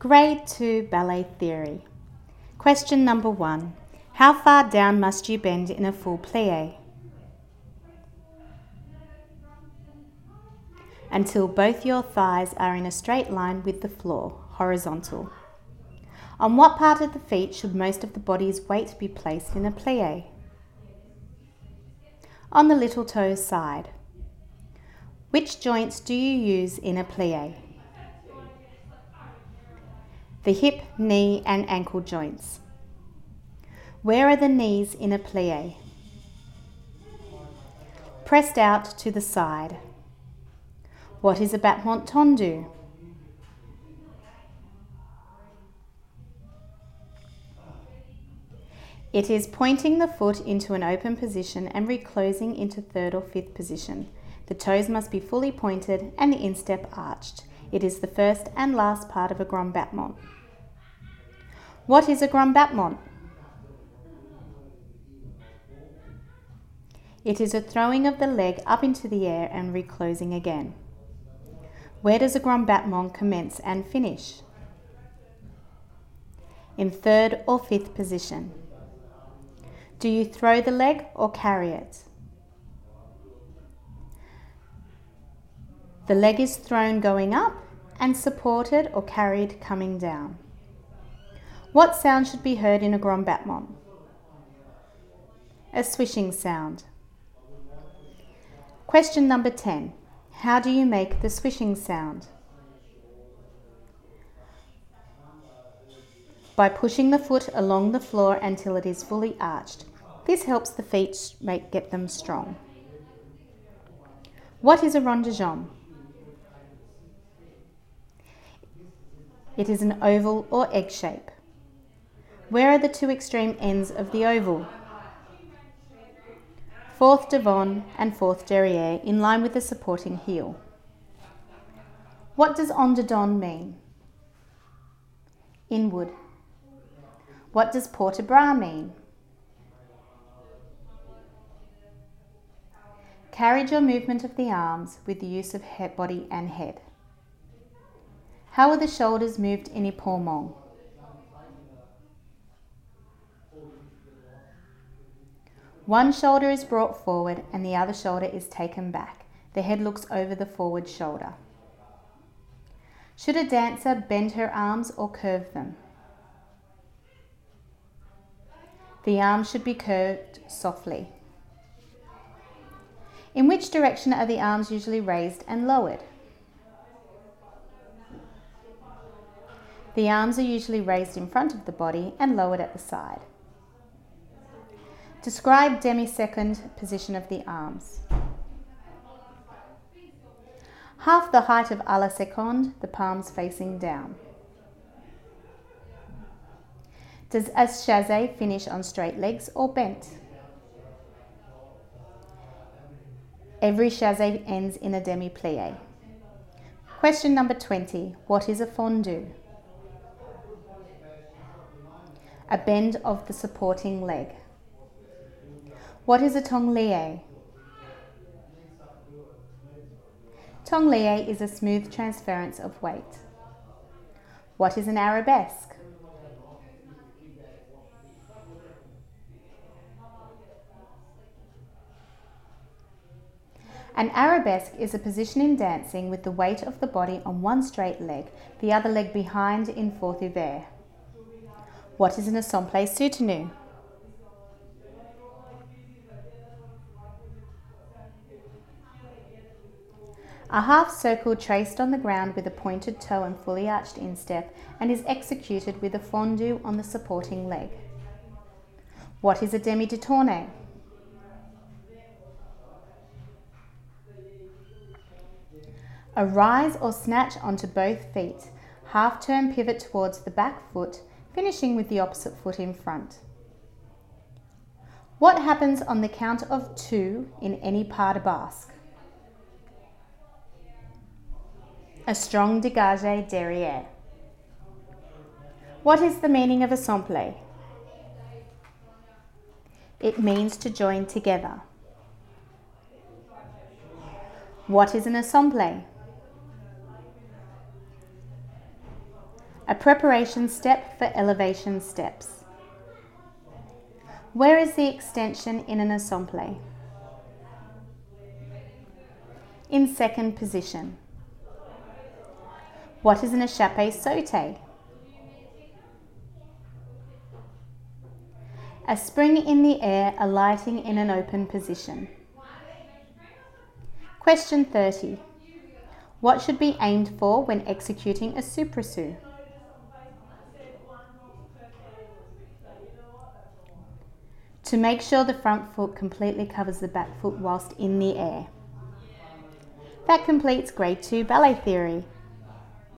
Grade 2 Ballet Theory. Question number 1. How far down must you bend in a full plie? Until both your thighs are in a straight line with the floor, horizontal. On what part of the feet should most of the body's weight be placed in a plie? On the little toe side. Which joints do you use in a plie? The hip, knee, and ankle joints. Where are the knees in a plie? Pressed out to the side. What is a battement tendu? It is pointing the foot into an open position and reclosing into third or fifth position. The toes must be fully pointed and the instep arched. It is the first and last part of a grand battement. What is a grand battement? It is a throwing of the leg up into the air and reclosing again. Where does a grand battement commence and finish? In third or fifth position. Do you throw the leg or carry it? The leg is thrown going up and supported or carried coming down. What sound should be heard in a grand? A swishing sound. Question number 10. How do you make the swishing sound? By pushing the foot along the floor until it is fully arched. This helps the feet make, get them strong. What is a rond de jambe? It is an oval or egg shape. Where are the two extreme ends of the oval? Fourth devant and fourth derrière in line with the supporting heel. What does en dedans mean? Inward. What does port mean? Carriage or movement of the arms with the use of head, body and head. How are the shoulders moved in epaulement? One shoulder is brought forward and the other shoulder is taken back. The head looks over the forward shoulder. Should a dancer bend her arms or curve them? The arms should be curved softly. In which direction are the arms usually raised and lowered? The arms are usually raised in front of the body and lowered at the side. Describe demi-second position of the arms. Half the height of a la seconde, the palms facing down. Does a chassé finish on straight legs or bent? Every chassé ends in a demi-plie. Question number 20. What is a fondu? A bend of the supporting leg. What is a temps lié? Tonglie is a smooth transference of weight. What is an arabesque? An arabesque is a position in dancing with the weight of the body on one straight leg, the other leg behind in fourth ouvert. What is an assemblée soutenue? A half circle traced on the ground with a pointed toe and fully arched instep and is executed with a fondu on the supporting leg. What is a demi détourné? A rise or snatch onto both feet, half turn pivot towards the back foot finishing with the opposite foot in front. What happens on the count of two in any pas de basque? A strong dégagé derrière. What is the meaning of assemblé? It means to join together. What is an assemblée? A preparation step for elevation steps. Where is the extension in an assemble? In second position. What is an échappé sauté? A spring in the air alighting in an open position. Question 30. What should be aimed for when executing a soubresaut? To make sure the front foot completely covers the back foot whilst in the air. That completes Grade 2 Ballet Theory.